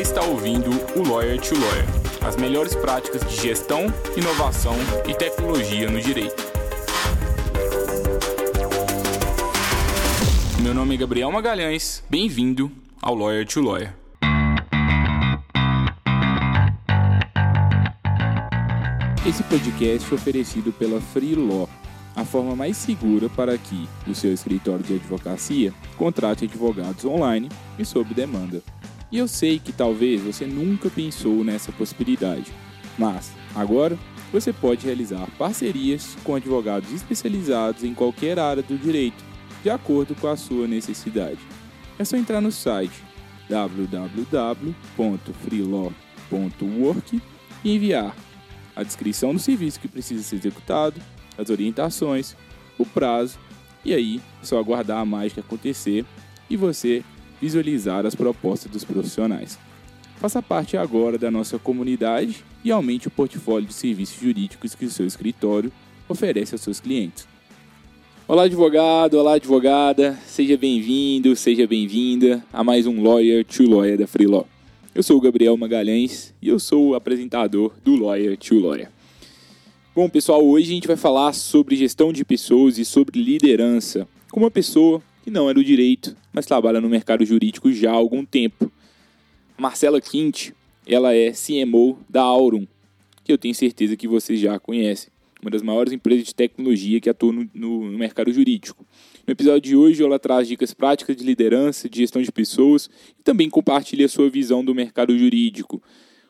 Você está ouvindo o Lawyer to Lawyer, as melhores práticas de gestão, inovação e tecnologia no direito. Meu nome é Gabriel Magalhães, bem-vindo ao Lawyer to Lawyer. Esse podcast é oferecido pela Free Law, a forma mais segura para que o seu escritório de advocacia contrate advogados online e sob demanda. E eu sei que talvez você nunca pensou nessa possibilidade, mas agora você pode realizar parcerias com advogados especializados em qualquer área do direito, de acordo com a sua necessidade. É só entrar no site www.freelaw.work e enviar a descrição do serviço que precisa ser executado, as orientações, o prazo, e aí é só aguardar a mágica acontecer e você visualizar as propostas dos profissionais. Faça parte agora da nossa comunidade e aumente o portfólio de serviços jurídicos que o seu escritório oferece aos seus clientes. Olá, advogado, olá, advogada, seja bem-vindo, seja bem-vinda a mais um Lawyer to Lawyer da Freelaw. Eu sou o Gabriel Magalhães e eu sou o apresentador do Lawyer to Lawyer. Bom, pessoal, hoje a gente vai falar sobre gestão de pessoas e sobre liderança com uma pessoa que não é do direito, mas trabalha no mercado jurídico já há algum tempo. Marcela Quint, ela é CMO da Aurum, que eu tenho certeza que vocês já conhecem, uma das maiores empresas de tecnologia que atua no, no, no mercado jurídico. No episódio de hoje, ela traz dicas práticas de liderança, de gestão de pessoas e também compartilha a sua visão do mercado jurídico.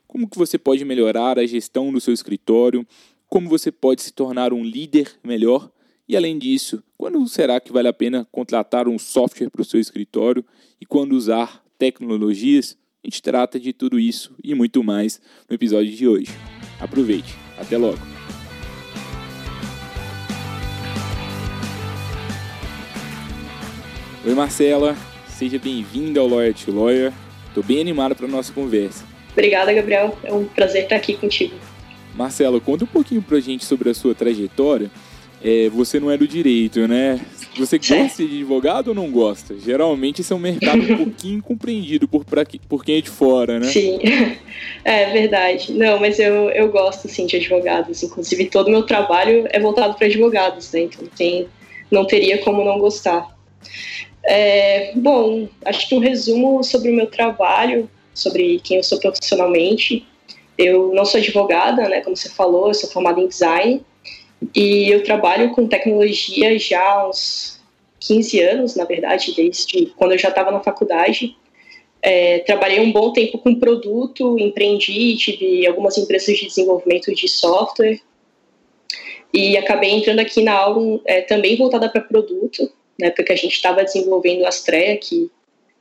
Como que você pode melhorar a gestão do seu escritório, como você pode se tornar um líder melhor e além disso, quando será que vale a pena contratar um software para o seu escritório e quando usar tecnologias? A gente trata de tudo isso e muito mais no episódio de hoje. Aproveite. Até logo. Oi, Marcela. Seja bem-vinda ao Lawyer to Lawyer. Estou bem animado para a nossa conversa. Obrigada, Gabriel. É um prazer estar aqui contigo. Marcela, conta um pouquinho para a gente sobre a sua trajetória. É, você não é do direito, né? Você gosta de advogado ou não gosta? Geralmente isso é um mercado um pouquinho compreendido por, pra, por quem é de fora, né? Sim, é verdade. Não, mas eu, eu gosto sim de advogados. Inclusive, todo o meu trabalho é voltado para advogados, né? Então tem, não teria como não gostar. É, bom, acho que um resumo sobre o meu trabalho, sobre quem eu sou profissionalmente. Eu não sou advogada, né, como você falou, eu sou formada em design e eu trabalho com tecnologia já há uns 15 anos, na verdade, desde quando eu já estava na faculdade. É, trabalhei um bom tempo com produto, empreendi, tive algumas empresas de desenvolvimento de software e acabei entrando aqui na Aurum é, também voltada para produto na época que a gente estava desenvolvendo a Astrea, que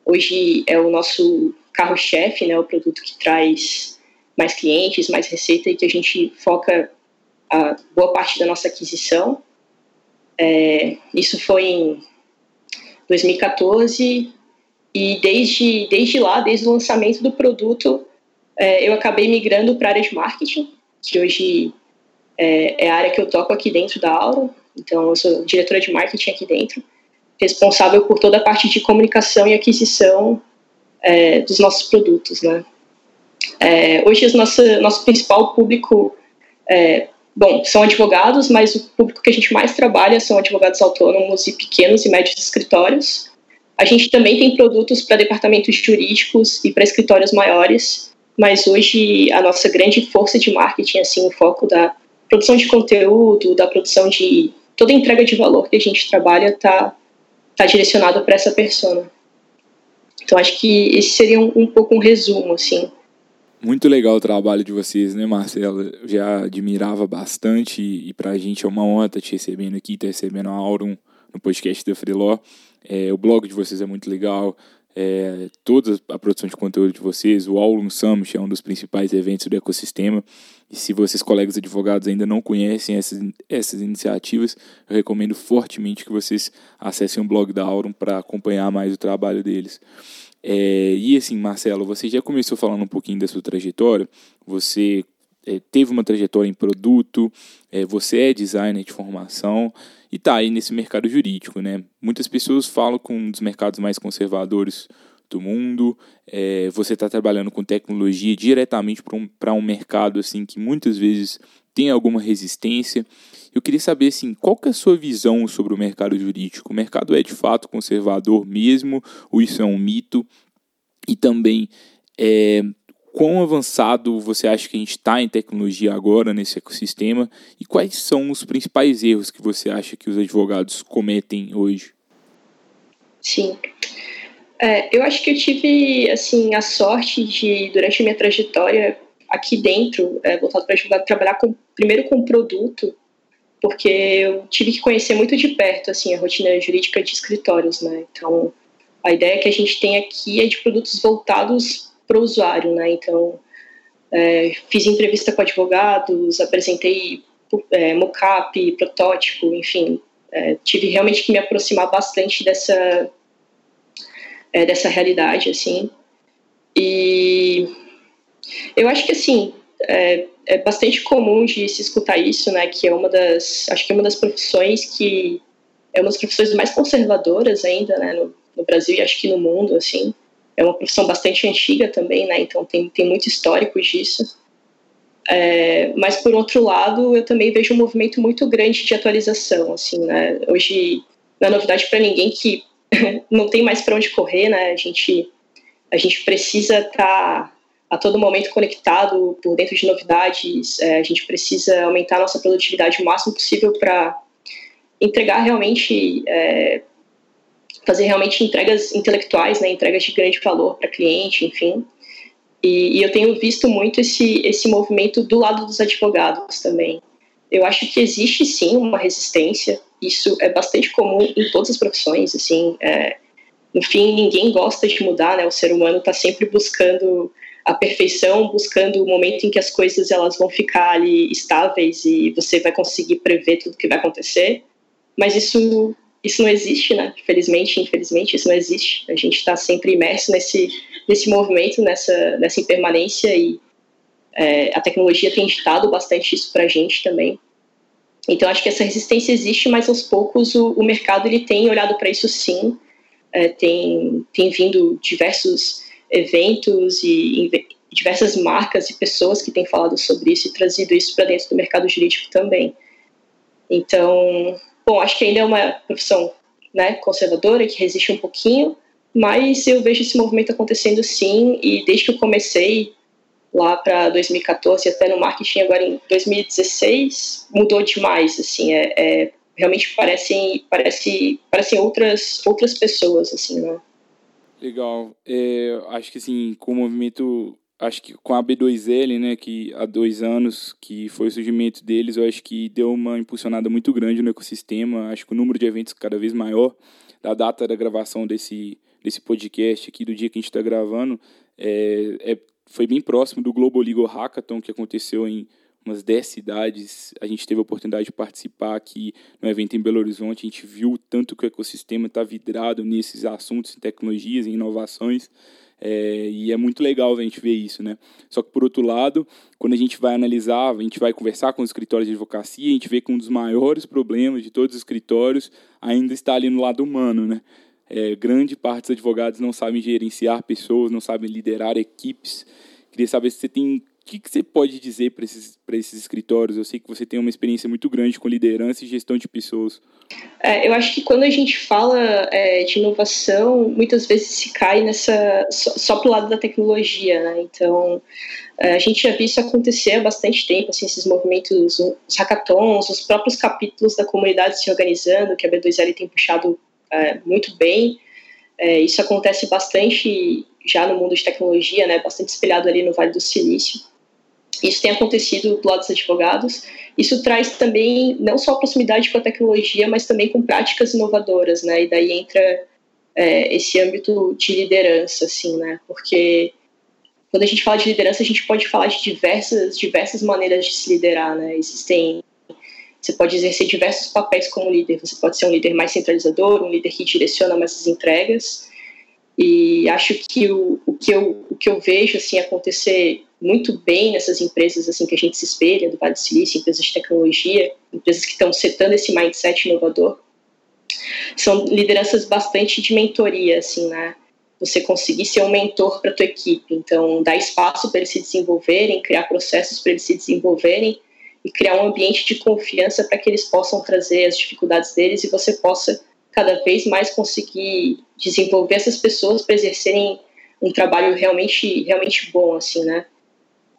hoje é o nosso carro-chefe, né, o produto que traz mais clientes, mais receita e que a gente foca a boa parte da nossa aquisição. É, isso foi em 2014 e desde, desde lá, desde o lançamento do produto, é, eu acabei migrando para a área de marketing, que hoje é, é, a área que eu toco aqui dentro da Aura. Então, eu sou diretora de marketing aqui dentro responsável por toda a parte de comunicação e aquisição é, dos nossos produtos, né? É, hoje o nosso, nosso principal público, é, bom, são advogados, mas o público que a gente mais trabalha são advogados autônomos e pequenos e médios escritórios. A gente também tem produtos para departamentos jurídicos e para escritórios maiores, mas hoje a nossa grande força de marketing, assim, o foco da produção de conteúdo, da produção de toda entrega de valor que a gente trabalha está está direcionado para essa persona. Então acho que esse seria um, um, pouco um resumo, assim. Muito legal o trabalho de vocês, né, Marcelo? Eu já admirava bastante e, para a gente é uma honra estar te recebendo aqui, estar recebendo a Aurum no podcast da Freeló. É, o blog de vocês é muito legal, é, toda a produção de conteúdo de vocês, o Aulum Summit é um dos principais eventos do ecossistema. E se vocês, colegas advogados, ainda não conhecem essas, essas iniciativas, eu recomendo fortemente que vocês acessem o blog da Aurum para acompanhar mais o trabalho deles. É, e assim, Marcelo, você já começou falando um pouquinho da sua trajetória. Você é, teve uma trajetória em produto, é, você é designer de formação e está aí nesse mercado jurídico, né? Muitas pessoas falam que um dos mercados mais conservadores do mundo, é, você está trabalhando com tecnologia diretamente para um, um mercado assim que muitas vezes tem alguma resistência. Eu queria saber assim, qual que é a sua visão sobre o mercado jurídico? O mercado é de fato conservador mesmo, ou isso é um mito? E também, é, quão avançado você acha que a gente está em tecnologia agora nesse ecossistema? E quais são os principais erros que você acha que os advogados cometem hoje? Sim. É, eu acho que eu tive assim a sorte de durante a minha trajetória aqui dentro, é, voltado para trabalhar com, primeiro com produto porque eu tive que conhecer muito de perto assim a rotina jurídica de escritórios, né? Então, a ideia que a gente tem aqui é de produtos voltados para o usuário, né? Então, é, fiz entrevista com advogados, apresentei é, mockup, protótipo, enfim, é, tive realmente que me aproximar bastante dessa é, dessa realidade, assim. E eu acho que assim é, é bastante comum de se escutar isso, né? Que é uma das, acho que é uma das profissões que é uma das profissões mais conservadoras ainda, né? No, no Brasil e acho que no mundo, assim. É uma profissão bastante antiga também, né? Então tem, tem muito histórico disso. É, mas por outro lado, eu também vejo um movimento muito grande de atualização, assim, né? Hoje não é novidade para ninguém que não tem mais para onde correr, né? A gente a gente precisa estar tá a todo momento conectado por dentro de novidades. É, a gente precisa aumentar nossa produtividade o máximo possível para entregar realmente, é, fazer realmente entregas intelectuais, né, entregas de grande valor para cliente, enfim. E, e, eu tenho visto muito esse, esse movimento do lado dos advogados também. Eu acho que existe sim uma resistência, isso é bastante comum em todas as profissões, assim, é, no fim ninguém gosta de mudar, né, o ser humano está sempre buscando a perfeição, buscando o momento em que as coisas elas vão ficar ali estáveis e você vai conseguir prever tudo que vai acontecer. Mas isso isso não existe, né? Felizmente, infelizmente, isso não existe. A gente está sempre imerso nesse nesse movimento, nessa nessa impermanência e é, a tecnologia tem ditado bastante isso para a gente também. Então acho que essa resistência existe, mas aos poucos o, o mercado ele tem olhado para isso sim, é, tem tem vindo diversos eventos e diversas marcas e pessoas que têm falado sobre isso e trazido isso para dentro do mercado jurídico também. Então, bom, acho que ainda é uma profissão né, conservadora que resiste um pouquinho, mas eu vejo esse movimento acontecendo sim e desde que eu comecei lá para 2014 até no marketing agora em 2016 mudou demais assim é, é realmente parecem parece parecem outras outras pessoas assim né Legal. É, acho que assim, com o movimento, acho que com a B2L, né, que há dois anos que foi o surgimento deles, eu acho que deu uma impulsionada muito grande no ecossistema. Acho que o número de eventos cada vez maior. Da data da gravação desse, desse podcast aqui, do dia que a gente está gravando, é, é, foi bem próximo do Global Legal Hackathon que aconteceu em umas 10 cidades. A gente teve a oportunidade de participar aqui no evento em Belo Horizonte. A gente viu tanto que o ecossistema está vidrado nesses assuntos, em tecnologias, em inovações. É, e é muito legal a gente ver isso, né? Só que, por outro lado, quando a gente vai analisar, a gente vai conversar com os escritórios de advocacia, a gente vê que um dos maiores problemas de todos os escritórios ainda está ali no lado humano, né? É, grande parte dos advogados não sabem gerenciar pessoas, não sabem liderar equipes. Queria saber se você tem que, que você pode dizer para esses, esses escritórios? Eu sei que você tem uma experiência muito grande com liderança e gestão de pessoas. É, eu acho que quando a gente fala é, de inovação, muitas vezes se cai nessa só, só para o lado da tecnologia, né? Então, é, a gente já viu isso acontecer há bastante tempo, assim, esses movimentos, os hackathons, os próprios capítulos da comunidade se organizando, que a B2L tem puxado é, muito bem. É, isso acontece bastante já no mundo de tecnologia, né, bastante espelhado ali no Vale do Silício. Isso tem acontecido do lado dos advogados. Isso traz também não só proximidade com a tecnologia, mas também com práticas inovadoras, né? E daí entra é, esse âmbito de liderança, assim, né? Porque quando a gente fala de liderança, a gente pode falar de diversas, diversas maneiras de se liderar, né? Existem você pode exercer diversos papéis como líder. Você pode ser um líder mais centralizador, um líder que direciona mais as entregas. E acho que o, o, que, eu, o que eu vejo assim acontecer muito bem nessas empresas assim que a gente se espelha, do Vale do Silício, empresas de tecnologia, empresas que estão setando esse mindset inovador, são lideranças bastante de mentoria, assim, né? você conseguir ser um mentor para a tua equipe. Então, dar espaço para eles se desenvolverem, criar processos para eles se desenvolverem e criar um ambiente de confiança para que eles possam trazer as dificuldades deles e você possa cada vez mais conseguir desenvolver essas pessoas para exercerem um trabalho realmente realmente bom assim né?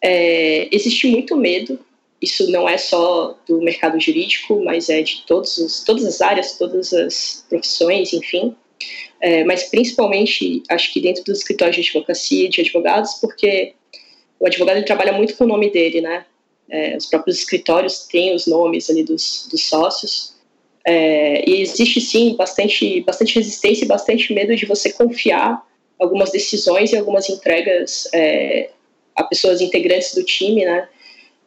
É, existe muito medo isso não é só do mercado jurídico mas é de todos os, todas as áreas todas as profissões enfim. É, mas principalmente acho que dentro dos escritórios de advocacia de advogados porque o advogado ele trabalha muito com o nome dele né? É, os próprios escritórios têm os nomes ali dos, dos sócios é, e existe sim bastante, bastante resistência e bastante medo de você confiar algumas decisões e algumas entregas é, a pessoas integrantes do time, né?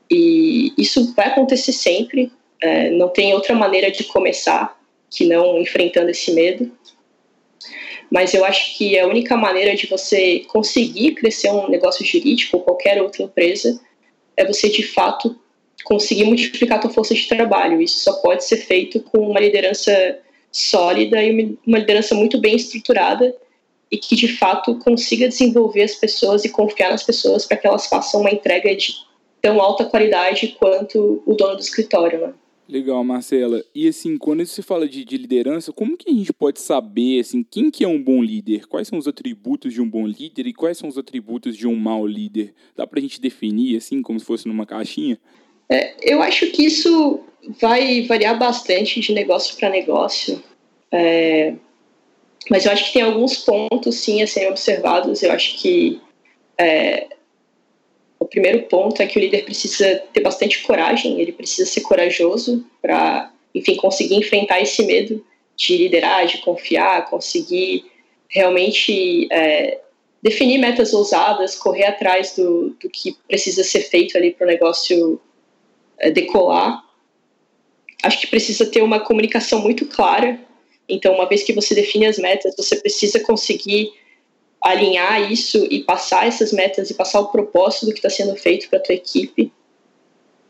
E isso vai acontecer sempre. É, não tem outra maneira de começar que não enfrentando esse medo. Mas eu acho que a única maneira de você conseguir crescer um negócio jurídico ou qualquer outra empresa é você de fato conseguir multiplicar a tua força de trabalho. Isso só pode ser feito com uma liderança sólida e uma liderança muito bem estruturada e que de fato consiga desenvolver as pessoas e confiar nas pessoas para que elas façam uma entrega de tão alta qualidade quanto o dono do escritório, né? Legal, Marcela. E assim, quando você fala de, de, liderança, como que a gente pode saber assim quem que é um bom líder? Quais são os atributos de um bom líder e quais são os atributos de um mau líder? Dá para a gente definir assim, como se fosse numa caixinha? É, eu acho que isso vai variar bastante de negócio para negócio. É, mas eu acho que tem alguns pontos, sim, a serem observados. Eu acho que é, o primeiro ponto é que o líder precisa ter bastante coragem, ele precisa ser corajoso para, enfim, conseguir enfrentar esse medo de liderar, de confiar, conseguir realmente é, definir metas ousadas, correr atrás do, do que precisa ser feito ali para o negócio decolar. Acho que precisa ter uma comunicação muito clara. Então, uma vez que você define as metas, você precisa conseguir alinhar isso e passar essas metas e passar o propósito do que está sendo feito para a tua equipe.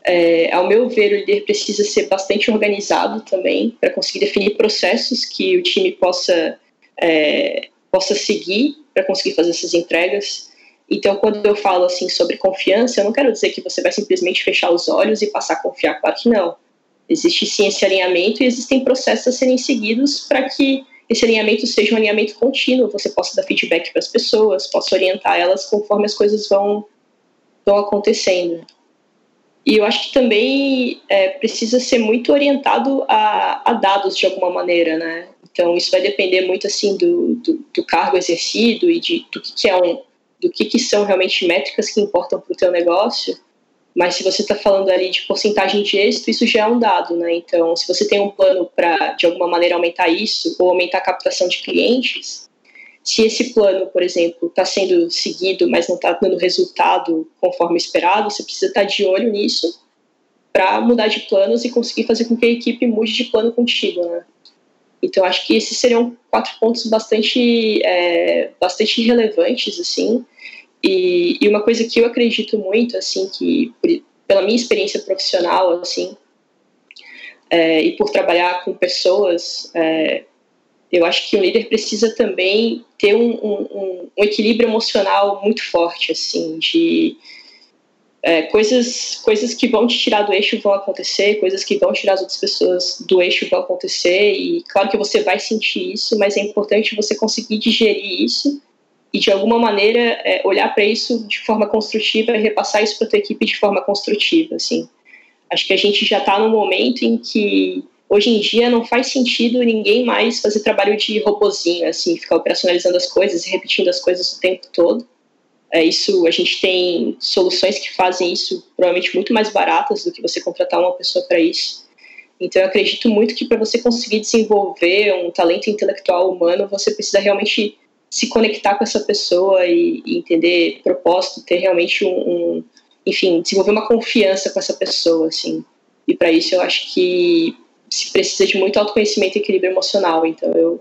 É, ao meu ver, o líder precisa ser bastante organizado também para conseguir definir processos que o time possa é, possa seguir para conseguir fazer essas entregas. Então, quando eu falo assim sobre confiança, eu não quero dizer que você vai simplesmente fechar os olhos e passar a confiar, claro que não. Existe sim esse alinhamento e existem processos a serem seguidos para que esse alinhamento seja um alinhamento contínuo, você possa dar feedback para as pessoas, possa orientar elas conforme as coisas vão, vão acontecendo. E eu acho que também é, precisa ser muito orientado a, a, dados de alguma maneira, né? Então isso vai depender muito assim do, do, do cargo exercido e de, do que, que é um do que, que são realmente métricas que importam para o teu negócio, mas se você está falando ali de porcentagem de êxito, isso já é um dado, né? Então, se você tem um plano para, de alguma maneira, aumentar isso ou aumentar a captação de clientes, se esse plano, por exemplo, está sendo seguido, mas não está dando resultado conforme esperado, você precisa estar tá de olho nisso para mudar de planos e conseguir fazer com que a equipe mude de plano contigo, né? Então, acho que esses seriam quatro pontos bastante, é, bastante relevantes, assim, e, e, uma coisa que eu acredito muito, assim, que pela minha experiência profissional, assim, é, e por trabalhar com pessoas, é, eu acho que o líder precisa também ter um, um, um equilíbrio emocional muito forte, assim, de é, coisas, coisas que vão te tirar do eixo vão acontecer, coisas que vão tirar as outras pessoas do eixo vão acontecer, e claro que você vai sentir isso, mas é importante você conseguir digerir isso e de alguma maneira é, olhar para isso de forma construtiva e repassar isso para a tua equipe de forma construtiva, assim. Acho que a gente já está num momento em que hoje em dia não faz sentido ninguém mais fazer trabalho de robozinho, assim, ficar operacionalizando as coisas e repetindo as coisas o tempo todo. É, isso, a gente tem soluções que fazem isso provavelmente muito mais baratas do que você contratar uma pessoa para isso. Então, eu acredito muito que para você conseguir desenvolver um talento intelectual humano, você precisa realmente se conectar com essa pessoa e, e entender propósito, ter realmente um, um, enfim, desenvolver uma confiança com essa pessoa, assim. E para isso eu acho que se precisa de muito autoconhecimento e equilíbrio emocional. Então eu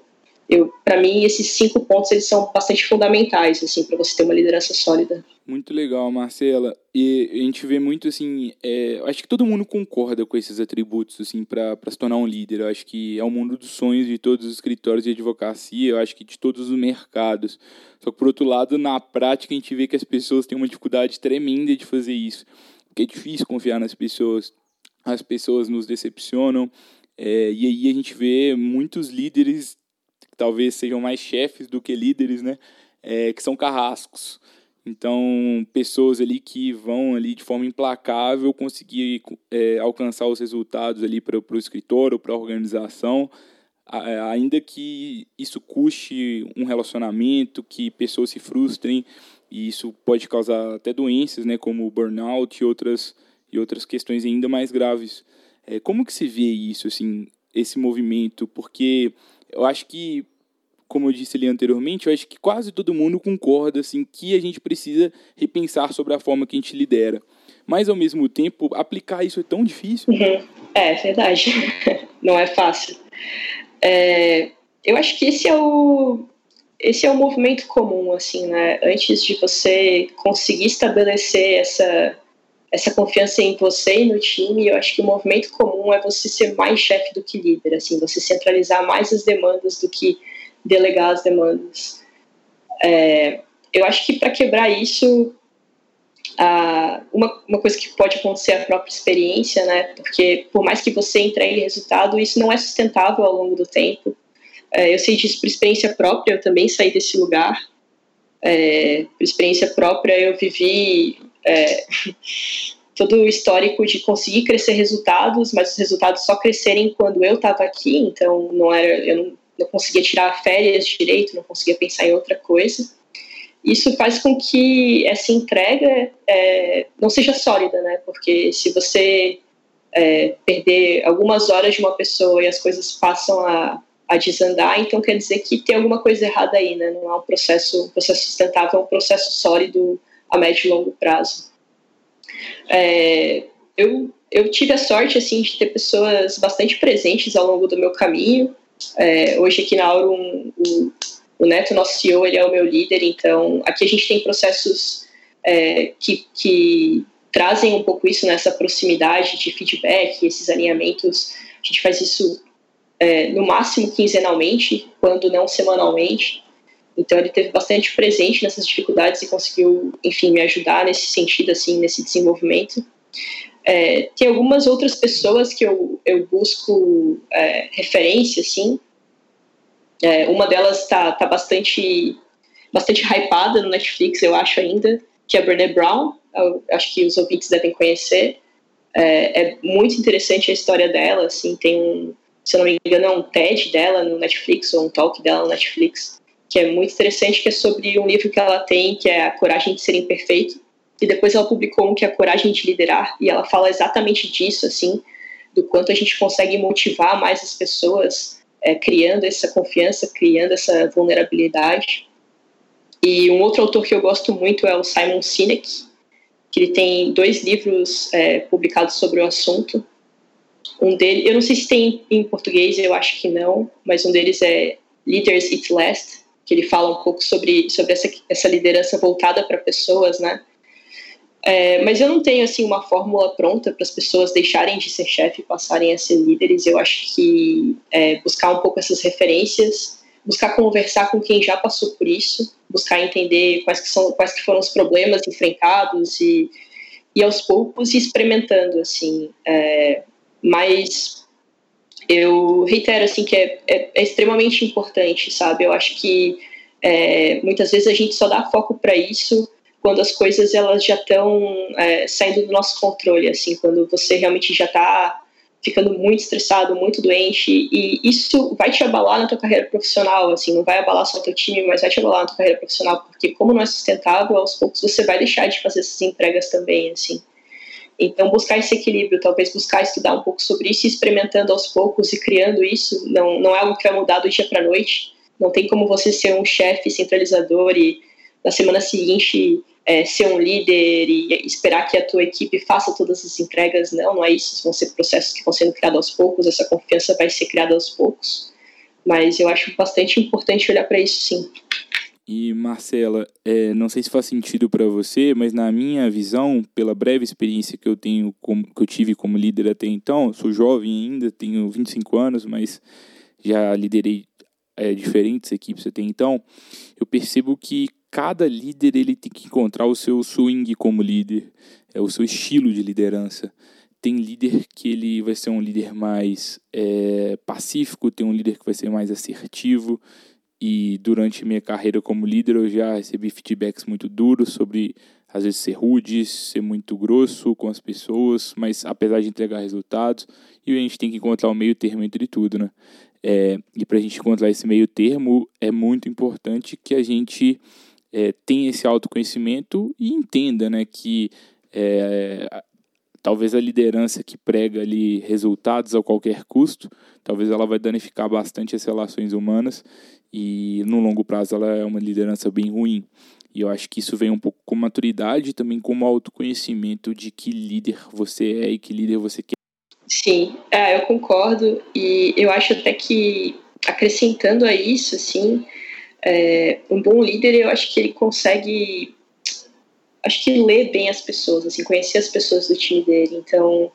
eu para mim esses cinco pontos eles são bastante fundamentais assim para você ter uma liderança sólida. Muito legal Marcela. E a gente vê muito assim é, acho que todo mundo concorda com esses atributos assim para se tornar um líder. Eu acho que é o mundo dos sonhos de todos os escritórios de advocacia eu acho que de todos os mercados. Só que por outro lado na prática a gente vê que as pessoas têm uma dificuldade tremenda de fazer isso porque é difícil confiar nas pessoas as pessoas nos decepcionam. É, e aí a gente vê muitos líderes talvez sejam mais chefes do que líderes, né? É, que são carrascos. Então, pessoas ali que vão ali de forma implacável conseguir é, alcançar os resultados ali para o escritório, para a organização, é, ainda que isso custe um relacionamento, que pessoas se frustrem, e isso pode causar até doenças, né, como burnout e outras, e outras questões ainda mais graves. É, como que se vê isso, assim, esse movimento? Porque eu acho que, como eu disse ali anteriormente, eu acho que quase todo mundo concorda assim que a gente precisa repensar sobre a forma que a gente lidera. Mas ao mesmo tempo, aplicar isso é tão difícil. Uhum. É, verdade. Não é fácil. É, eu acho que esse é o esse é o movimento comum, assim, né? Antes de você conseguir estabelecer essa essa confiança em você e no time, eu acho que o movimento comum é você ser mais chefe do que líder, assim, você centralizar mais as demandas do que delegar as demandas. É, eu acho que para quebrar isso, ah, uma, uma coisa que pode acontecer é a própria experiência, né? Porque por mais que você entregue resultado, isso não é sustentável ao longo do tempo. É, eu sei disso por experiência própria, eu também saí desse lugar. É, por experiência própria, eu vivi é, todo o histórico de conseguir crescer resultados, mas os resultados só crescerem quando eu estava aqui, então não era, eu não, não conseguia tirar férias direito, não conseguia pensar em outra coisa. Isso faz com que essa entrega é, não seja sólida, né? Porque se você é, perder algumas horas de uma pessoa e as coisas passam a, a desandar, então quer dizer que tem alguma coisa errada aí, né? Não é um processo, um processo sustentável, é um processo sólido a médio e longo prazo. É, eu, eu tive a sorte assim de ter pessoas bastante presentes ao longo do meu caminho. É, hoje aqui na Aurum, o, Neto, nosso CEO, ele é o meu líder, então aqui a gente tem processos é, que, que trazem um pouco isso nessa proximidade de feedback, esses alinhamentos. A gente faz isso é, no máximo quinzenalmente, quando não semanalmente. Então ele teve bastante presente nessas dificuldades e conseguiu, enfim, me ajudar nesse sentido, assim, nesse desenvolvimento. É, tem algumas outras pessoas que eu, eu busco é, referência, assim. É, uma delas está tá bastante, bastante hypada no Netflix, eu acho ainda, que é a Brené Brown. Eu acho que os ouvintes devem conhecer. É, é muito interessante a história dela, assim, tem um, se eu não me engano, é um TED dela no Netflix, ou um talk dela no Netflix, que é muito interessante, que é sobre um livro que ela tem, que é A Coragem de Ser Imperfeito, e depois ela publicou um que é A Coragem de Liderar, e ela fala exatamente disso, assim, do quanto a gente consegue motivar mais as pessoas, é, criando essa confiança, criando essa vulnerabilidade. E um outro autor que eu gosto muito é o Simon Sinek, que ele tem dois livros é, publicados sobre o assunto. Um deles, eu não sei se tem em português, eu acho que não, mas um deles é Leaders Eat Last, que ele fala um pouco sobre, sobre essa, essa liderança voltada para pessoas, né? É, mas eu não tenho assim uma fórmula pronta para as pessoas deixarem de ser chefe e passarem a ser líderes. Eu acho que é, buscar um pouco essas referências, buscar conversar com quem já passou por isso, buscar entender quais que são quais que foram os problemas enfrentados e, e aos poucos experimentando assim. É, mas eu reitero assim que é, é, é extremamente importante, sabe? Eu acho que é, muitas vezes a gente só dá foco para isso quando as coisas elas já estão é, saindo do nosso controle, assim, quando você realmente já está ficando muito estressado, muito doente, e isso vai te abalar na tua carreira profissional, assim, não vai abalar só teu time, mas vai te abalar na tua carreira profissional, porque como não é sustentável, aos poucos você vai deixar de fazer essas entregas também, assim. Então, buscar esse equilíbrio, talvez buscar estudar um pouco sobre isso, experimentando aos poucos e criando isso, não, não é algo que vai mudar do dia para noite. Não tem como você ser um chefe centralizador e na semana seguinte é, ser um líder e esperar que a tua equipe faça todas as entregas. Não, não é isso. Vão ser processos que vão sendo criados aos poucos, essa confiança vai ser criada aos poucos. Mas eu acho bastante importante olhar para isso, sim. E Marcela, é, não sei se faz sentido para você, mas na minha visão, pela breve experiência que eu tenho, como, que eu tive como líder até então, sou jovem ainda, tenho 25 anos, mas já liderei é, diferentes equipes até então, eu percebo que cada líder ele tem que encontrar o seu swing como líder, é o seu estilo de liderança. Tem líder que ele vai ser um líder mais é, pacífico, tem um líder que vai ser mais assertivo, e durante minha carreira como líder eu já recebi feedbacks muito duros sobre às vezes ser rude, ser muito grosso com as pessoas, mas apesar de entregar resultados, e a gente tem que encontrar o meio termo entre tudo, né? É, e para a gente encontrar esse meio termo é muito importante que a gente é, tenha esse autoconhecimento e entenda, né, que é, talvez a liderança que prega ali resultados a qualquer custo, talvez ela vai danificar bastante as relações humanas e no longo prazo ela é uma liderança bem ruim. E eu acho que isso vem um pouco com maturidade e também com o autoconhecimento de que líder você é e que líder você quer. Sim, é, eu concordo. E eu acho até que acrescentando a isso, assim, é, um bom líder, eu acho que ele consegue, acho que ler bem as pessoas, assim, conhecer as pessoas do time dele. Então,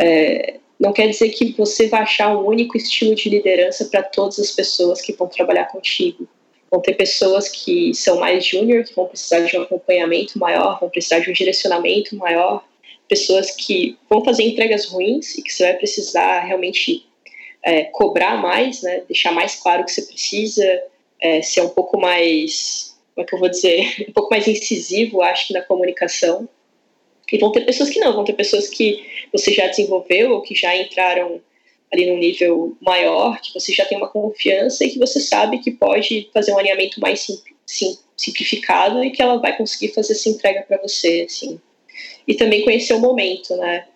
é, não quer dizer que você vai achar um único estilo de liderança para todas as pessoas que vão trabalhar contigo. Vão ter pessoas que são mais júnior, que vão precisar de um acompanhamento maior, vão precisar de um direcionamento maior, pessoas que vão fazer entregas ruins e que você vai precisar realmente é, cobrar mais, né, deixar mais claro que você precisa, é, ser um pouco mais, como é que eu vou dizer, um pouco mais incisivo, acho que na comunicação. E vão ter pessoas que não, vão ter pessoas que você já desenvolveu ou que já entraram ali num nível maior, que você já tem uma confiança e que você sabe que pode fazer um alinhamento mais sim, sim, simplificado e que ela vai conseguir fazer essa entrega para você, assim. E também conhecer o momento, né?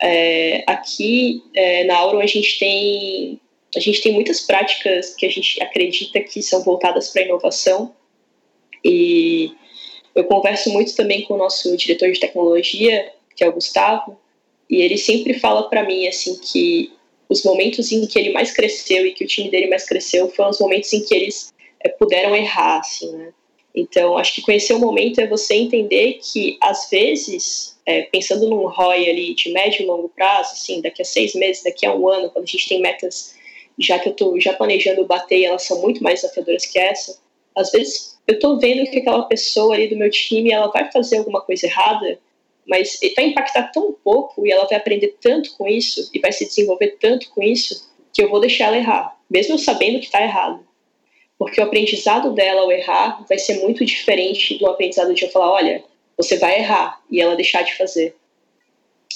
É, aqui é, na Auron a gente tem a gente tem muitas práticas que a gente acredita que são voltadas para a inovação e eu converso muito também com o nosso diretor de tecnologia, que é o Gustavo, e ele sempre fala para mim assim que os momentos em que ele mais cresceu e que o time dele mais cresceu foram os momentos em que eles é, puderam errar, assim, né? Então, acho que conhecer o momento é você entender que, às vezes, é, pensando num ROI ali de médio e longo prazo, assim, daqui a seis meses, daqui a um ano, quando a gente tem metas já que eu estou já planejando bater e elas são muito mais desafiadoras que essa, às vezes eu estou vendo que aquela pessoa ali do meu time ela vai fazer alguma coisa errada, mas vai impactar tão pouco e ela vai aprender tanto com isso e vai se desenvolver tanto com isso que eu vou deixar ela errar, mesmo eu sabendo que está errado. Porque o aprendizado dela ao errar vai ser muito diferente do aprendizado de eu falar, olha, você vai errar e ela deixar de fazer.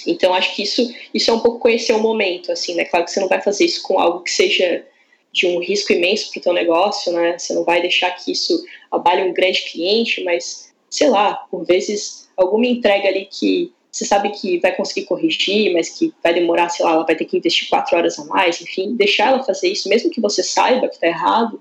Então acho que isso isso é um pouco conhecer o momento, assim, né? Claro que você não vai fazer isso com algo que seja de um risco imenso para o teu negócio, né? Você não vai deixar que isso abale um grande cliente, mas sei lá, por vezes alguma entrega ali que você sabe que vai conseguir corrigir, mas que vai demorar, sei lá, ela vai ter que investir quatro horas a mais, enfim, deixar ela fazer isso, mesmo que você saiba que está errado,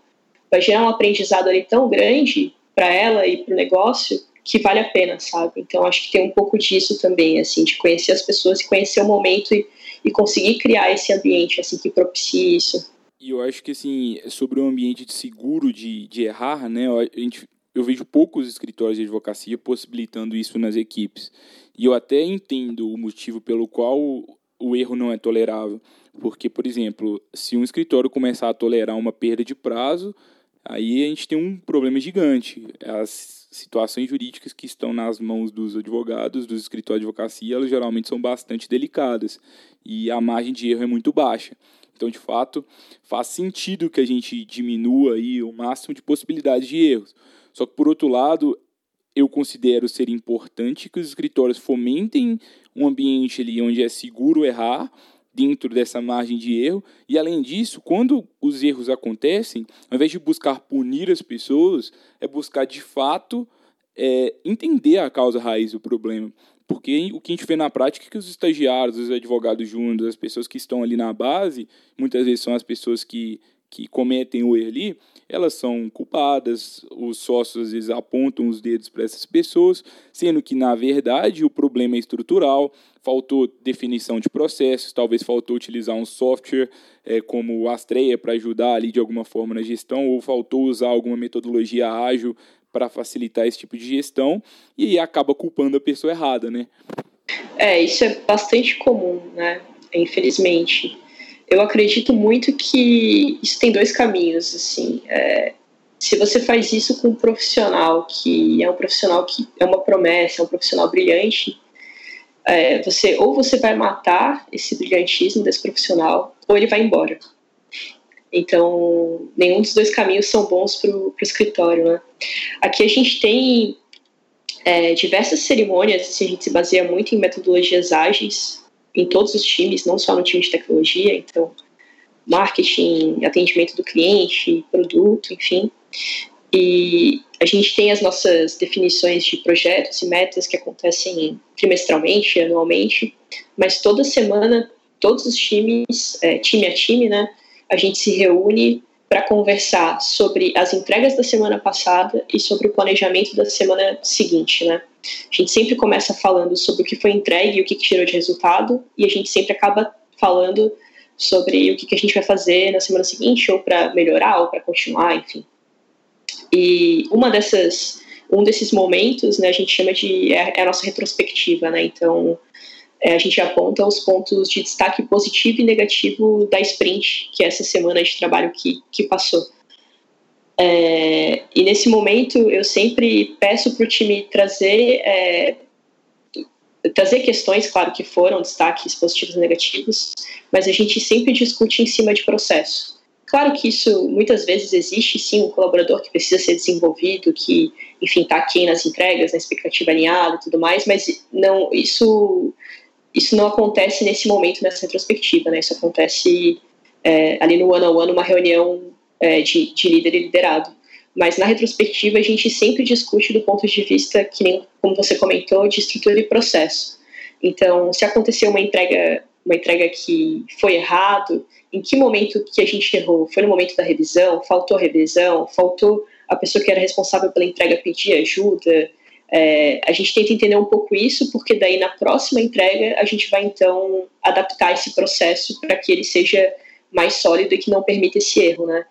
vai gerar um aprendizado ali tão grande para ela e para o negócio que vale a pena, sabe? Então acho que tem um pouco disso também, assim, de conhecer as pessoas conhecer o momento e, e conseguir criar esse ambiente, assim, que propicie isso. E eu acho que, assim, sobre um ambiente de seguro de, de errar, né, a gente, eu vejo poucos escritórios de advocacia possibilitando isso nas equipes. E eu até entendo o motivo pelo qual o erro não é tolerável. Porque, por exemplo, se um escritório começar a tolerar uma perda de prazo, aí a gente tem um problema gigante. As situações jurídicas que estão nas mãos dos advogados, dos escritórios de advocacia, elas geralmente são bastante delicadas e a margem de erro é muito baixa. Então, de fato, faz sentido que a gente diminua aí o máximo de possibilidades de erros. Só que, por outro lado, eu considero ser importante que os escritórios fomentem um ambiente ali onde é seguro errar, dentro dessa margem de erro. E além disso, quando os erros acontecem, ao invés de buscar punir as pessoas, é buscar de fato é, entender a causa raiz do problema. Porque o que a gente vê na prática é que os estagiários, os advogados júniores, as pessoas que estão ali na base, muitas vezes são as pessoas que que cometem o erro ali, elas são culpadas, os sócios às vezes apontam os dedos para essas pessoas, sendo que, na verdade, o problema é estrutural, faltou definição de processos, talvez faltou utilizar um software é, como o Astreia para ajudar ali de alguma forma na gestão, ou faltou usar alguma metodologia ágil para facilitar esse tipo de gestão, e acaba culpando a pessoa errada, né? É, isso é bastante comum, né? Infelizmente eu acredito muito que isso tem dois caminhos, assim. É, se você faz isso com um profissional que é um profissional que é uma promessa, é um profissional brilhante, é, você ou você vai matar esse brilhantismo desse profissional ou ele vai embora. Então, nenhum dos dois caminhos são bons para o escritório. Né? Aqui a gente tem é, diversas cerimônias, assim, a gente se baseia muito em metodologias ágeis, em todos os times, não só no time de tecnologia, então marketing, atendimento do cliente, produto, enfim. E a gente tem as nossas definições de projetos e metas que acontecem trimestralmente, anualmente, mas toda semana, todos os times, é, time a time, né, a gente se reúne para conversar sobre as entregas da semana passada e sobre o planejamento da semana seguinte, né? A gente sempre começa falando sobre o que foi entregue e o que, tirou de resultado, e a gente sempre acaba falando sobre o que, a gente vai fazer na semana seguinte, ou para melhorar, ou para continuar, enfim. E uma dessas, um desses momentos, né, a gente chama de é, é a nossa retrospectiva, né? Então a gente aponta os pontos de destaque positivo e negativo da sprint, que é essa semana de trabalho que, que passou. É, e nesse momento eu sempre peço para o time trazer é, trazer questões, claro que foram destaques positivos e negativos, mas a gente sempre discute em cima de processo. Claro que isso muitas vezes existe sim um colaborador que precisa ser desenvolvido, que enfim está aqui nas entregas, na expectativa alinhada e tudo mais, mas não isso isso não acontece nesse momento, nessa retrospectiva, né? Isso acontece é, ali no ano a ano, uma reunião é, de, de líder e liderado. Mas na retrospectiva a gente sempre discute do ponto de vista, que nem como você comentou, de estrutura e processo. Então, se aconteceu uma entrega, uma entrega que foi errado, em que momento que a gente errou? Foi no momento da revisão? Faltou revisão? Faltou a pessoa que era responsável pela entrega pedir ajuda? É, a gente tenta entender um pouco isso, porque daí na próxima entrega a gente vai então adaptar esse processo para que ele seja mais sólido e que não permita esse erro, né?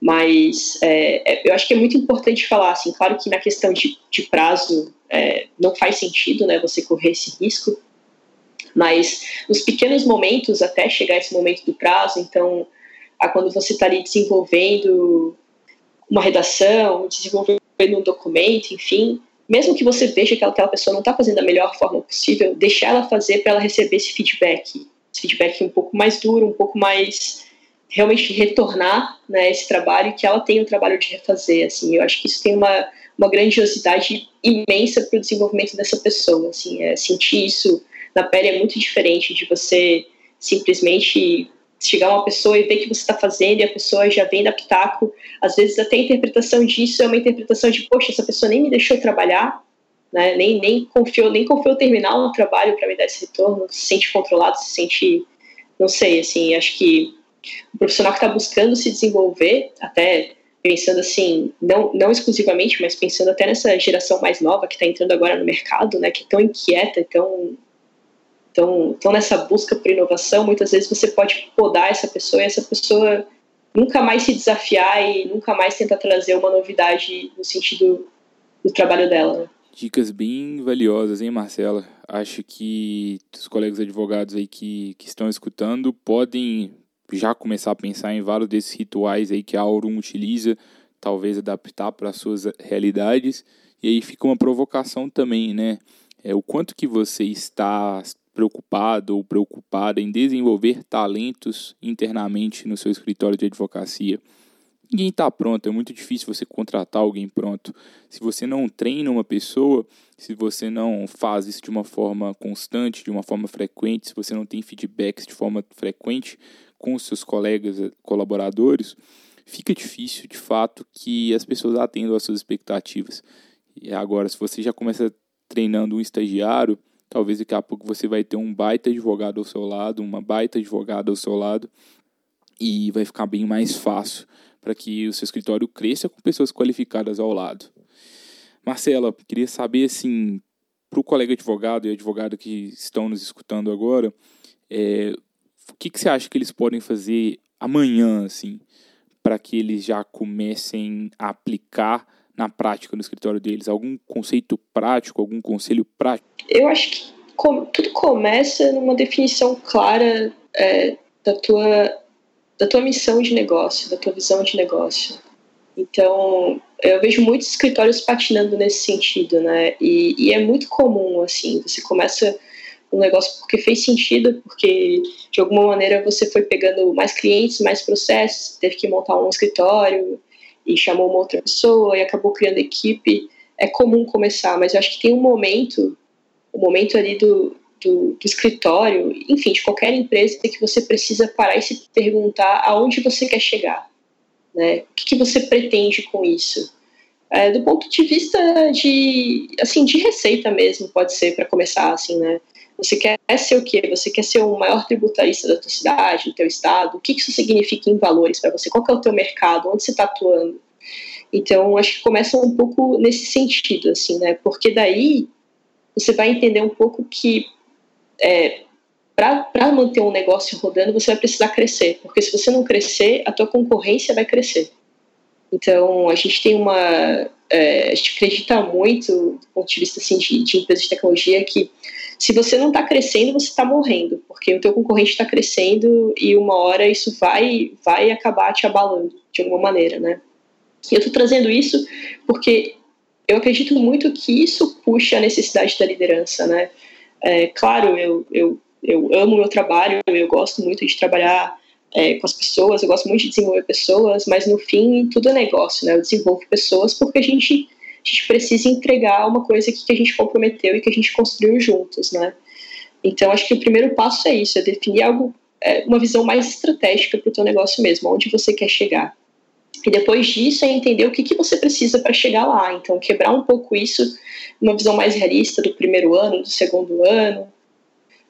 Mas é, é, eu acho que é muito importante falar, assim, claro que na questão de, de prazo é, não faz sentido, né, você correr esse risco, mas nos pequenos momentos até chegar esse momento do prazo, então, a quando você está ali desenvolvendo uma redação, desenvolvendo um documento, enfim, mesmo que você veja que aquela pessoa não está fazendo da melhor forma possível, deixar ela fazer para ela receber esse feedback, esse feedback um pouco mais duro, um pouco mais realmente retornar né, esse trabalho que ela tenha o trabalho de refazer. Assim, eu acho que isso tem uma, uma grandiosidade imensa para o desenvolvimento dessa pessoa. Assim, é, sentir isso na pele é muito diferente de você simplesmente chegar uma pessoa e ver que você está fazendo e a pessoa já vem da pitaco. Às vezes até a interpretação disso é uma interpretação de, poxa, essa pessoa nem me deixou trabalhar, né? nem, nem confiou nem confiou terminar um trabalho para me dar esse retorno, se sente controlado, se sente, não sei, assim, acho que o profissional que está buscando se desenvolver, até pensando assim, não, não exclusivamente, mas pensando até nessa geração mais nova que está entrando agora no mercado, né, que é tão inquieta, tão então, então, nessa busca por inovação, muitas vezes você pode podar essa pessoa e essa pessoa nunca mais se desafiar e nunca mais tentar trazer uma novidade no sentido do trabalho dela. Né? Dicas bem valiosas, hein, Marcela? Acho que os colegas advogados aí que, que estão escutando podem já começar a pensar em vários desses rituais aí que a Aurum utiliza, talvez adaptar para as suas realidades. E aí fica uma provocação também, né? É, o quanto que você está preocupado ou preocupada em desenvolver talentos internamente no seu escritório de advocacia. Ninguém está pronto, é muito difícil você contratar alguém pronto. Se você não treina uma pessoa, se você não faz isso de uma forma constante, de uma forma frequente, se você não tem feedbacks de forma frequente com seus colegas, eh, colaboradores, fica difícil de fato que as pessoas atendam às suas expectativas. E agora, se você já começa treinando um estagiário, Talvez daqui a pouco você vai ter um baita advogado ao seu lado, uma baita advogada ao seu lado, e vai ficar bem mais fácil para que o seu escritório cresça com pessoas qualificadas ao lado. Marcela, queria saber assim, para o colega advogado e advogado que estão nos escutando agora, é, o que, que você acha que eles podem fazer amanhã, assim, para que eles já comecem a aplicar na prática no escritório deles? Algum conceito prático, algum conselho prático? Eu acho que tudo começa numa definição clara é, da tua da tua missão de negócio, da tua visão de negócio. Então, eu vejo muitos escritórios patinando nesse sentido, né? E, e, é muito comum, assim, você começa um negócio porque fez sentido, porque de alguma maneira você foi pegando mais clientes, mais processos, teve que montar um escritório e chamou uma outra pessoa e acabou criando equipe. É comum começar, mas eu acho que tem um momento, o um momento ali do, do, do, escritório, enfim, de qualquer empresa, que você precisa parar e se perguntar aonde você quer chegar, né? O que, que você pretende com isso? É, do ponto de vista de, assim, de receita mesmo, pode ser para começar, assim, né? Você quer ser o quê? Você quer ser o maior tributarista da tua cidade, do teu estado? O que isso significa em valores para você? Qual é o teu mercado? Onde você está atuando? Então, acho que começa um pouco nesse sentido, assim, né? Porque daí você vai entender um pouco que é, para manter um negócio rodando, você vai precisar crescer, porque se você não crescer, a tua concorrência vai crescer. Então, a gente tem uma. É, a gente acredita muito, do ponto de vista assim, de, de empresas de tecnologia, que se você não está crescendo, você está morrendo, porque o teu concorrente está crescendo e uma hora isso vai, vai acabar te abalando de alguma maneira, né? E eu estou trazendo isso porque eu acredito muito que isso puxa a necessidade da liderança, né? É, claro, eu, eu, eu amo o meu trabalho, eu gosto muito de trabalhar é, com as pessoas, eu gosto muito de desenvolver pessoas, mas no fim tudo é negócio, né? Eu desenvolvo pessoas porque a gente, a gente precisa entregar uma coisa que a gente comprometeu e que a gente construiu juntos, né? Então acho que o primeiro passo é isso, é definir algo, é, uma visão mais estratégica para o teu negócio mesmo, onde você quer chegar. E depois disso é entender o que, que você precisa para chegar lá. Então, quebrar um pouco isso, uma visão mais realista do primeiro ano, do segundo ano,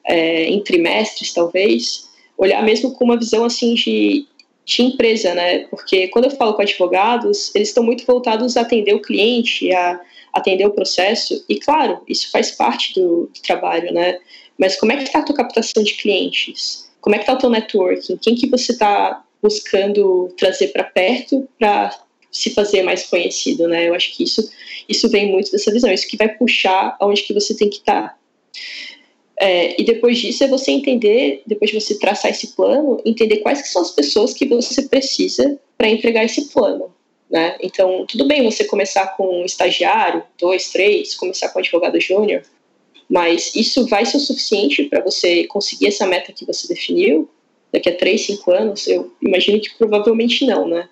é, em trimestres talvez. Olhar mesmo com uma visão assim de, de empresa, né? Porque quando eu falo com advogados, eles estão muito voltados a atender o cliente, a atender o processo. E claro, isso faz parte do, do trabalho, né? Mas como é que está a tua captação de clientes? Como é que está o teu networking? Quem que você está buscando trazer para perto para se fazer mais conhecido, né? Eu acho que isso isso vem muito dessa visão, isso que vai puxar aonde que você tem que estar. Tá. É, e depois disso é você entender, depois de você traçar esse plano, entender quais que são as pessoas que você precisa para entregar esse plano. Né? Então, tudo bem você começar com um estagiário, dois, três, começar com um advogado júnior, mas isso vai ser o suficiente para você conseguir essa meta que você definiu? daqui a três, cinco anos? Eu imagino que provavelmente não, né?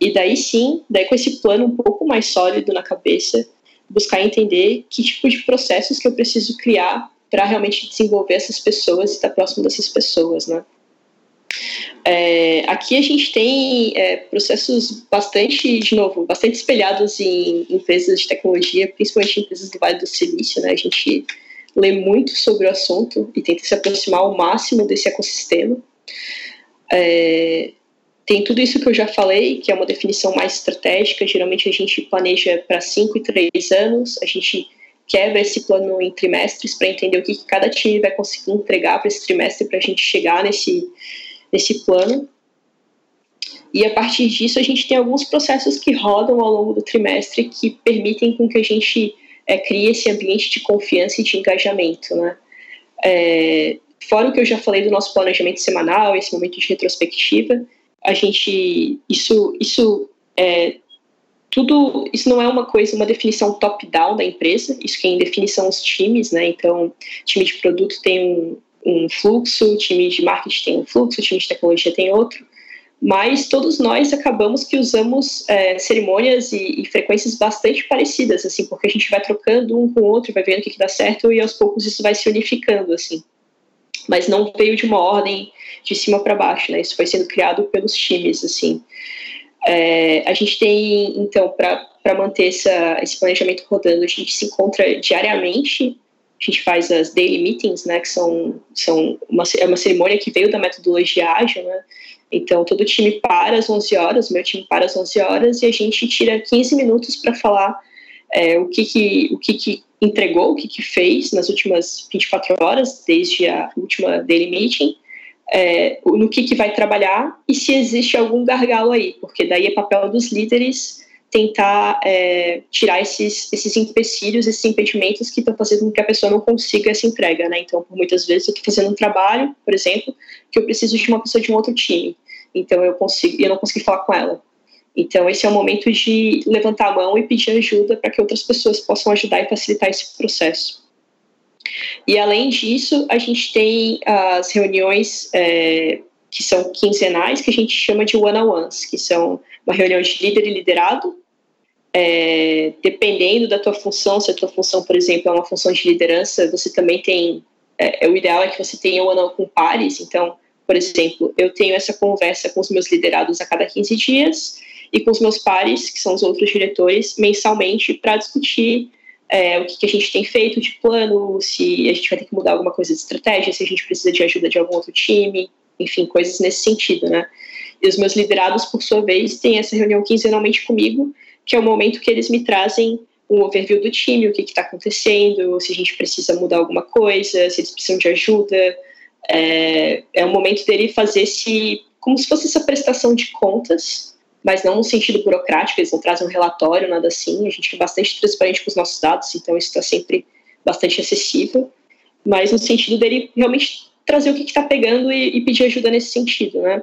E daí sim, daí com esse plano um pouco mais sólido na cabeça, buscar entender que tipo de processos que eu preciso criar para realmente desenvolver essas pessoas e estar próximo dessas pessoas, né? É, aqui a gente tem é, processos bastante, de novo, bastante espelhados em empresas de tecnologia, principalmente empresas do Vale do Silício, né? A gente lê muito sobre o assunto e tenta se aproximar ao máximo desse ecossistema. É, tem tudo isso que eu já falei, que é uma definição mais estratégica. Geralmente a gente planeja para 5 e 3 anos, a gente quebra esse plano em trimestres para entender o que, que, cada time vai conseguir entregar para esse trimestre para a gente chegar nesse, nesse plano. E a partir disso a gente tem alguns processos que rodam ao longo do trimestre que permitem com que a gente é, cria esse ambiente de confiança e de engajamento, né? É, fora o que eu já falei do nosso planejamento semanal, esse momento de retrospectiva, a gente, isso, isso é, tudo, isso não é uma coisa, uma definição top-down da empresa, isso quem define são os times, né? Então, time de produto tem um, um fluxo, time de marketing tem um fluxo, time de tecnologia tem outro, mas todos nós acabamos que usamos é, cerimônias e, e, frequências bastante parecidas, assim, porque a gente vai trocando um com o outro, vai vendo o que, que dá certo e aos poucos isso vai se unificando, assim. Mas não veio de uma ordem de cima para baixo, né? Isso foi sendo criado pelos times, assim. É, a gente tem, então, para manter essa, esse planejamento rodando, a gente se encontra diariamente. A gente faz as daily meetings, né, que são, são uma, é uma cerimônia que veio da metodologia ágil, né, Então, todo time para às 11 horas, meu time para às 11 horas, e a gente tira 15 minutos para falar é, o, que, que, o que, que entregou, o que, que fez nas últimas 24 horas, desde a última daily meeting, é, no que, que vai trabalhar e se existe algum gargalo aí, porque daí é papel dos líderes tentar é, tirar esses, esses empecilhos, esses impedimentos que estão fazendo com que a pessoa não consiga essa entrega, né? Então, muitas vezes eu estou fazendo um trabalho, por exemplo, que eu preciso de uma pessoa de um outro time, então eu consigo, eu não consegui falar com ela. Então, esse é o momento de levantar a mão e pedir ajuda para que outras pessoas possam ajudar e facilitar esse processo. E além disso, a gente tem as reuniões é, que são quinzenais, que a gente chama de one-on-ones, que são uma reunião de líder e liderado, é, dependendo da tua função, se a tua função, por exemplo, é uma função de liderança, você também tem, é, é o ideal é que você tenha ano com pares, então, por exemplo, eu tenho essa conversa com os meus liderados a cada 15 dias e com os meus pares, que são os outros diretores, mensalmente, para discutir é, o que, que, a gente tem feito de plano, se a gente vai ter que mudar alguma coisa de estratégia, se a gente precisa de ajuda de algum outro time, enfim, coisas nesse sentido, né? E os meus liderados, por sua vez, têm essa reunião quinzenalmente comigo, que é o momento que eles me trazem um overview do time, o que está acontecendo, se a gente precisa mudar alguma coisa, se eles precisam de ajuda. É, é o momento dele fazer esse, como se fosse essa prestação de contas, mas não no sentido burocrático, eles não trazem um relatório, nada assim. A gente é bastante transparente com os nossos dados, então isso está sempre bastante acessível, mas no sentido dele realmente trazer o que está pegando e, e, pedir ajuda nesse sentido, né?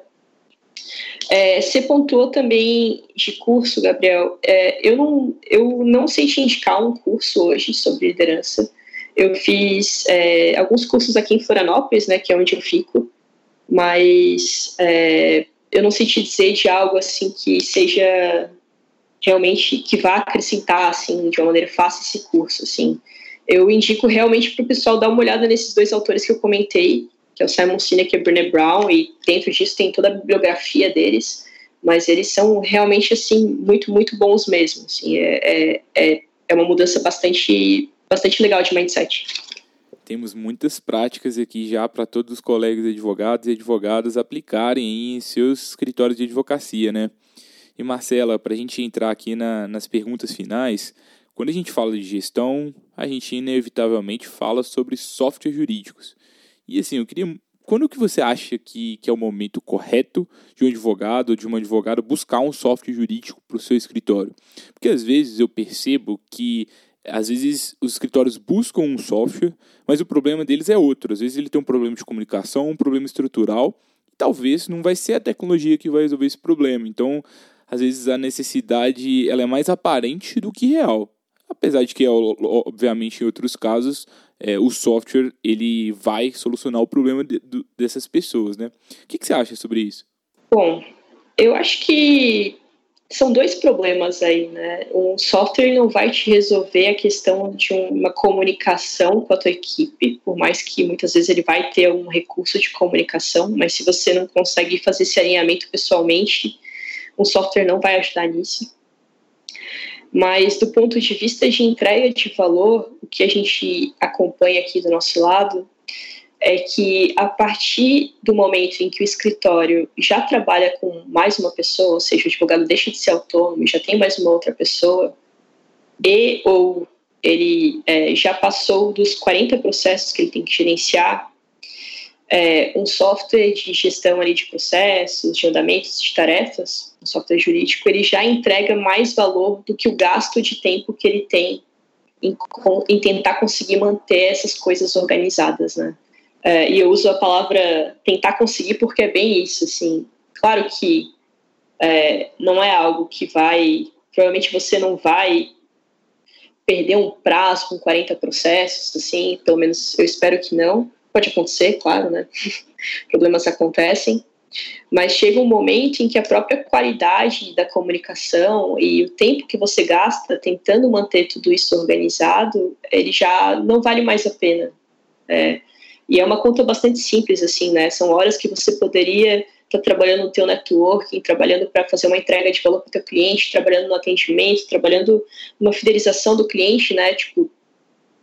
É, você pontuou também de curso, Gabriel. É, eu, não, eu não sei te indicar um curso hoje sobre liderança. Eu fiz é, alguns cursos aqui em Florianópolis, né, que é onde eu fico, mas é, eu não sei te dizer de algo assim que seja realmente que vá acrescentar assim de uma maneira fácil esse curso, assim. Eu indico realmente para o pessoal dar uma olhada nesses dois autores que eu comentei, que é o Simon Sinek e o Brené Brown, e dentro disso tem toda a bibliografia deles, mas eles são realmente, assim, muito, muito bons mesmo, assim, é, é, é uma mudança bastante, bastante legal de mindset. Temos muitas práticas aqui já para todos os colegas advogados e advogadas aplicarem em seus escritórios de advocacia, né? E Marcela, para a gente entrar aqui na, nas perguntas finais, quando a gente fala de gestão, a gente inevitavelmente fala sobre softwares jurídicos. E assim, eu queria. Quando que você acha que, que é o momento correto de um advogado ou de uma advogada buscar um software jurídico para o seu escritório? Porque às vezes eu percebo que às vezes os escritórios buscam um software, mas o problema deles é outro. Às vezes ele tem um problema de comunicação, um problema estrutural, talvez não vai ser a tecnologia que vai resolver esse problema. Então, às vezes a necessidade ela é mais aparente do que real. Apesar de que, obviamente, em outros casos, é, o software ele vai solucionar o problema de, de, dessas pessoas, né? O que, que você acha sobre isso? Bom, eu acho que são dois problemas aí, né? Um software não vai te resolver a questão de uma comunicação com a tua equipe, por mais que muitas vezes ele vai ter um recurso de comunicação, mas se você não consegue fazer esse alinhamento pessoalmente, um software não vai ajudar nisso. Mas do ponto de vista de entrega de valor, o que a gente acompanha aqui do nosso lado é que a partir do momento em que o escritório já trabalha com mais uma pessoa, ou seja, o advogado deixa de ser autônomo e já tem mais uma outra pessoa, e ou ele é, já passou dos 40 processos que ele tem que gerenciar, é, um software de gestão ali de processos, de andamentos de tarefas, um software jurídico, ele já entrega mais valor do que o gasto de tempo que ele tem em, em tentar conseguir manter essas coisas organizadas, né? É, e eu uso a palavra tentar conseguir porque é bem isso, assim. Claro que é, não é algo que vai, provavelmente você não vai perder um prazo com 40 processos, assim, pelo menos eu espero que não, Pode acontecer, claro, né? Problemas acontecem, mas chega um momento em que a própria qualidade da comunicação e o tempo que você gasta tentando manter tudo isso organizado, ele já não vale mais a pena. É, e é uma conta bastante simples, assim, né? São horas que você poderia estar tá trabalhando no teu networking, trabalhando para fazer uma entrega de valor para o teu cliente, trabalhando no atendimento, trabalhando numa fidelização do cliente, né? Tipo,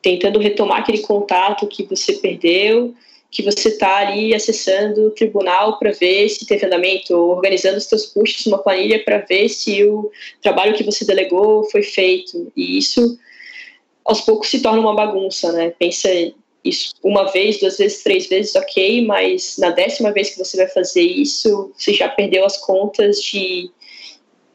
tentando retomar aquele contato que você perdeu, que você está ali acessando o tribunal para ver se teve andamento, organizando os seus puxos numa planilha para ver se o trabalho que você delegou foi feito. E isso, aos poucos, se torna uma bagunça, né? Pensa isso uma vez, duas vezes, três vezes, ok, mas na décima vez que você vai fazer isso, você já perdeu as contas de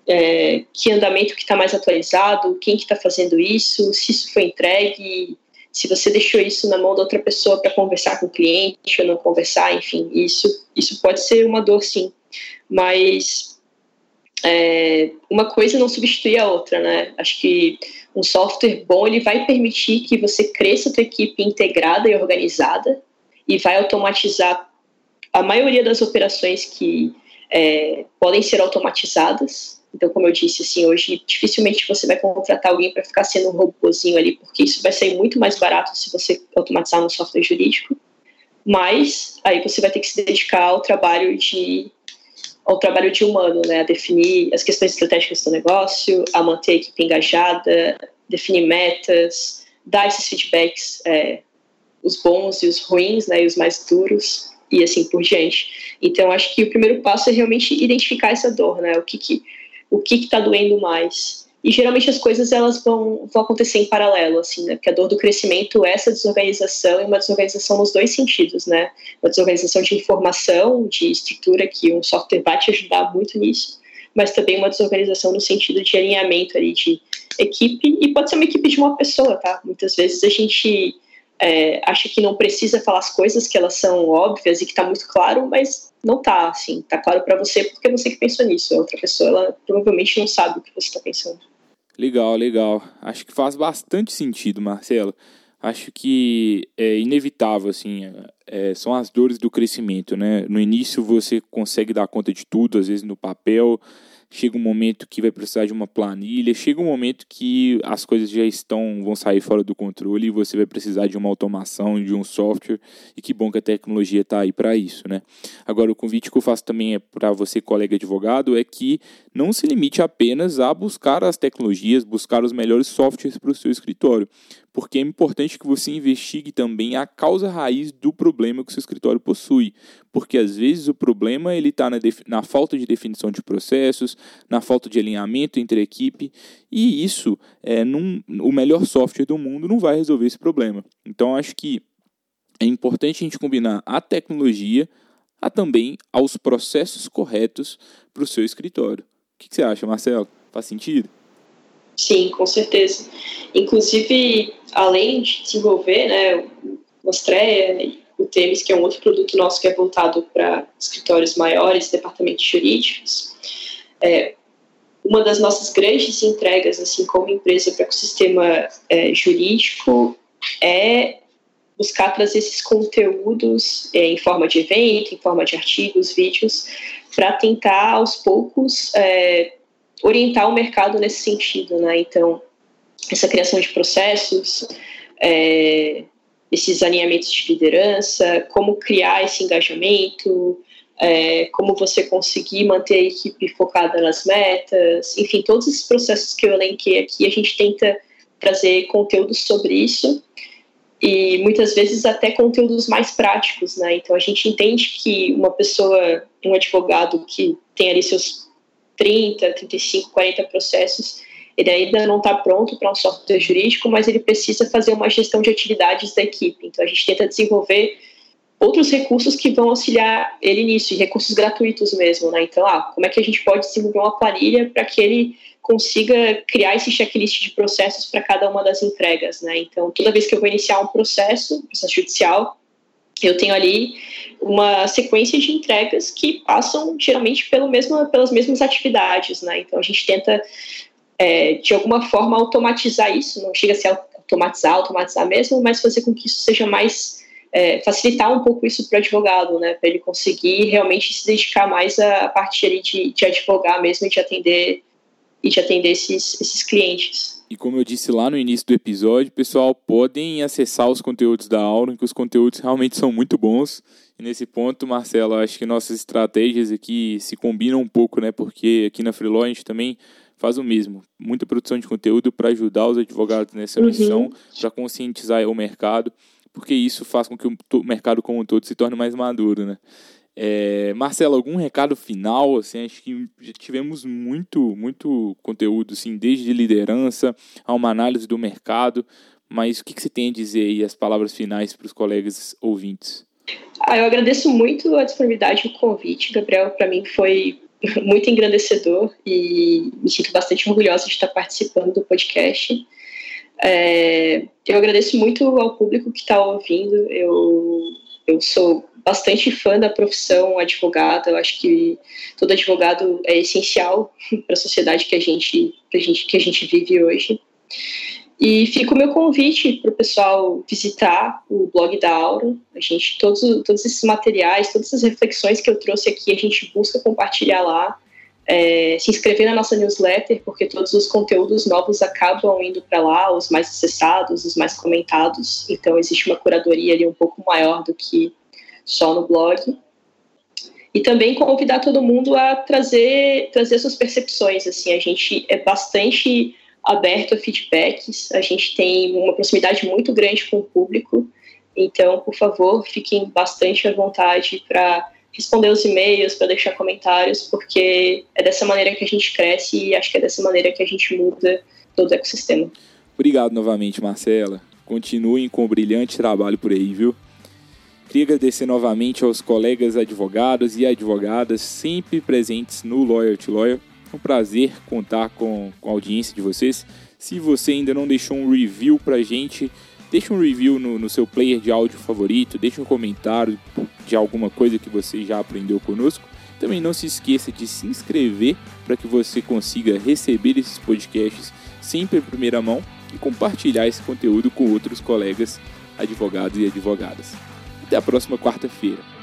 é, que andamento que está mais atualizado, quem que está fazendo isso, se isso foi entregue, se você deixou isso na mão da outra pessoa para conversar com o cliente ou não conversar, enfim, isso, isso pode ser uma dor sim, mas é, uma coisa não substitui a outra, né? Acho que um software bom ele vai permitir que você cresça a tua equipe integrada e organizada e vai automatizar a maioria das operações que é, podem ser automatizadas então, como eu disse, assim, hoje dificilmente você vai contratar alguém para ficar sendo um robôzinho ali, porque isso vai sair muito mais barato se você automatizar no software jurídico. Mas aí você vai ter que se dedicar ao trabalho de ao trabalho de humano, né, a definir as questões estratégicas do negócio, a manter a equipe engajada, definir metas, dar esses feedbacks, é, os bons e os ruins, né, e os mais duros e assim por diante. Então, acho que o primeiro passo é realmente identificar essa dor, né, o que que o que está doendo mais. E geralmente as coisas elas vão, vão acontecer em paralelo, assim, né? Porque a dor do crescimento é essa desorganização e uma desorganização nos dois sentidos, né? Uma desorganização de informação, de estrutura, que um software vai te ajudar muito nisso, mas também uma desorganização no sentido de alinhamento ali de equipe, e pode ser uma equipe de uma pessoa, tá? Muitas vezes a gente é, acha que não precisa falar as coisas que elas são óbvias e que está muito claro, mas não tá, assim, tá claro para você porque você que pensou nisso. A outra pessoa, ela provavelmente não sabe o que você está pensando. Legal, legal. Acho que faz bastante sentido, Marcelo. Acho que é inevitável, assim, é, são as dores do crescimento, né? No início você consegue dar conta de tudo, às vezes no papel, chega um momento que vai precisar de uma planilha, chega um momento que as coisas já estão vão sair fora do controle e você vai precisar de uma automação, de um software, e que bom que a tecnologia está aí para isso, né? Agora o convite que eu faço também é para você, colega advogado, é que não se limite apenas a buscar as tecnologias, buscar os melhores softwares para o seu escritório, porque é importante que você investigue também a causa raiz do problema que o seu escritório possui, porque às vezes o problema ele está na, na, falta de definição de processos, na falta de alinhamento entre a equipe, e isso, é, num, o melhor software do mundo não vai resolver esse problema. Então acho que é importante a gente combinar a tecnologia a também aos processos corretos para o seu escritório. O que, que você acha, Marcelo? Faz sentido? Sim, com certeza. Inclusive, além de desenvolver né, o Astrea e o Temis, que é um outro produto nosso que é voltado para escritórios maiores, departamentos jurídicos, é, uma das nossas grandes entregas, assim como empresa para o ecossistema é, jurídico, é buscar trazer esses conteúdos é, em forma de evento, em forma de artigos, vídeos, para tentar aos poucos é, orientar o mercado nesse sentido, né? Então, essa criação de processos, é, esses alinhamentos de liderança, como criar esse engajamento, é, como você conseguir manter a equipe focada nas metas, enfim, todos esses processos que eu elenquei aqui, a gente tenta trazer conteúdos sobre isso e muitas vezes até conteúdos mais práticos, né? Então a gente entende que uma pessoa, um advogado que tem ali seus 30, 35, 40 processos, ele ainda não está pronto para um software jurídico, mas ele precisa fazer uma gestão de atividades da equipe. Então a gente tenta desenvolver outros recursos que vão auxiliar ele nisso, e recursos gratuitos mesmo, né? Então, ah, como é que a gente pode desenvolver uma planilha para que ele consiga criar esse checklist de processos para cada uma das entregas, né? Então, toda vez que eu vou iniciar um processo, processo judicial, eu tenho ali uma sequência de entregas que passam geralmente pelo mesmo, pelas mesmas atividades, né? Então a gente tenta é, de alguma forma automatizar isso, não chega a ser automatizar, automatizar mesmo, mas fazer com que isso seja mais é, facilitar um pouco isso para o advogado, né? Para ele conseguir realmente se dedicar mais à parte ali de, de advogar mesmo e de atender e de atender esses, esses clientes. E como eu disse lá no início do episódio, pessoal, podem acessar os conteúdos da Auron, que os conteúdos realmente são muito bons. E nesse ponto, Marcelo, acho que nossas estratégias aqui se combinam um pouco, né? Porque aqui na Freeló a gente também faz o mesmo. Muita produção de conteúdo para ajudar os advogados nessa uhum. missão, para conscientizar o mercado, porque isso faz com que o mercado como um todo se torne mais maduro, né? É, Marcelo, algum recado final? Assim, acho que tivemos muito, muito conteúdo, assim, desde liderança a uma análise do mercado. Mas o que, que você tem a dizer aí, as palavras finais para os colegas ouvintes? Ah, eu agradeço muito a disponibilidade do convite, Gabriel. Para mim foi muito engrandecedor e me sinto bastante orgulhosa de estar participando do podcast. É, eu agradeço muito ao público que está ouvindo. Eu, eu sou bastante fã da profissão advogado. Eu acho que todo advogado é essencial para a sociedade que a gente, que a gente, que a gente vive hoje. E fica o meu convite para o pessoal visitar o blog da Aura. A gente, todos, todos esses materiais, todas as reflexões que eu trouxe aqui, a gente busca compartilhar lá. É, se inscrever na nossa newsletter, porque todos os conteúdos novos acabam indo para lá, os mais acessados, os mais comentados. Então, existe uma curadoria ali um pouco maior do que só no blog. E também convidar todo mundo a trazer, trazer suas percepções. Assim, a gente é bastante aberto a feedbacks, a gente tem uma proximidade muito grande com o público, então, por favor, fiquem bastante à vontade para responder os e-mails, para deixar comentários, porque é dessa maneira que a gente cresce e acho que é dessa maneira que a gente muda todo o ecossistema. Obrigado novamente, Marcela. Continuem com o brilhante trabalho por aí, viu? Queria agradecer novamente aos colegas advogados e advogadas sempre presentes no to Lawyer. É um prazer contar com, com a audiência de vocês. Se você ainda não deixou um review pra gente, deixa um review no, no seu player de áudio favorito, deixa um comentário de alguma coisa que você já aprendeu conosco. Também não se esqueça de se inscrever para que você consiga receber esses podcasts sempre em primeira mão e compartilhar esse conteúdo com outros colegas advogados e advogadas. Até a próxima quarta-feira.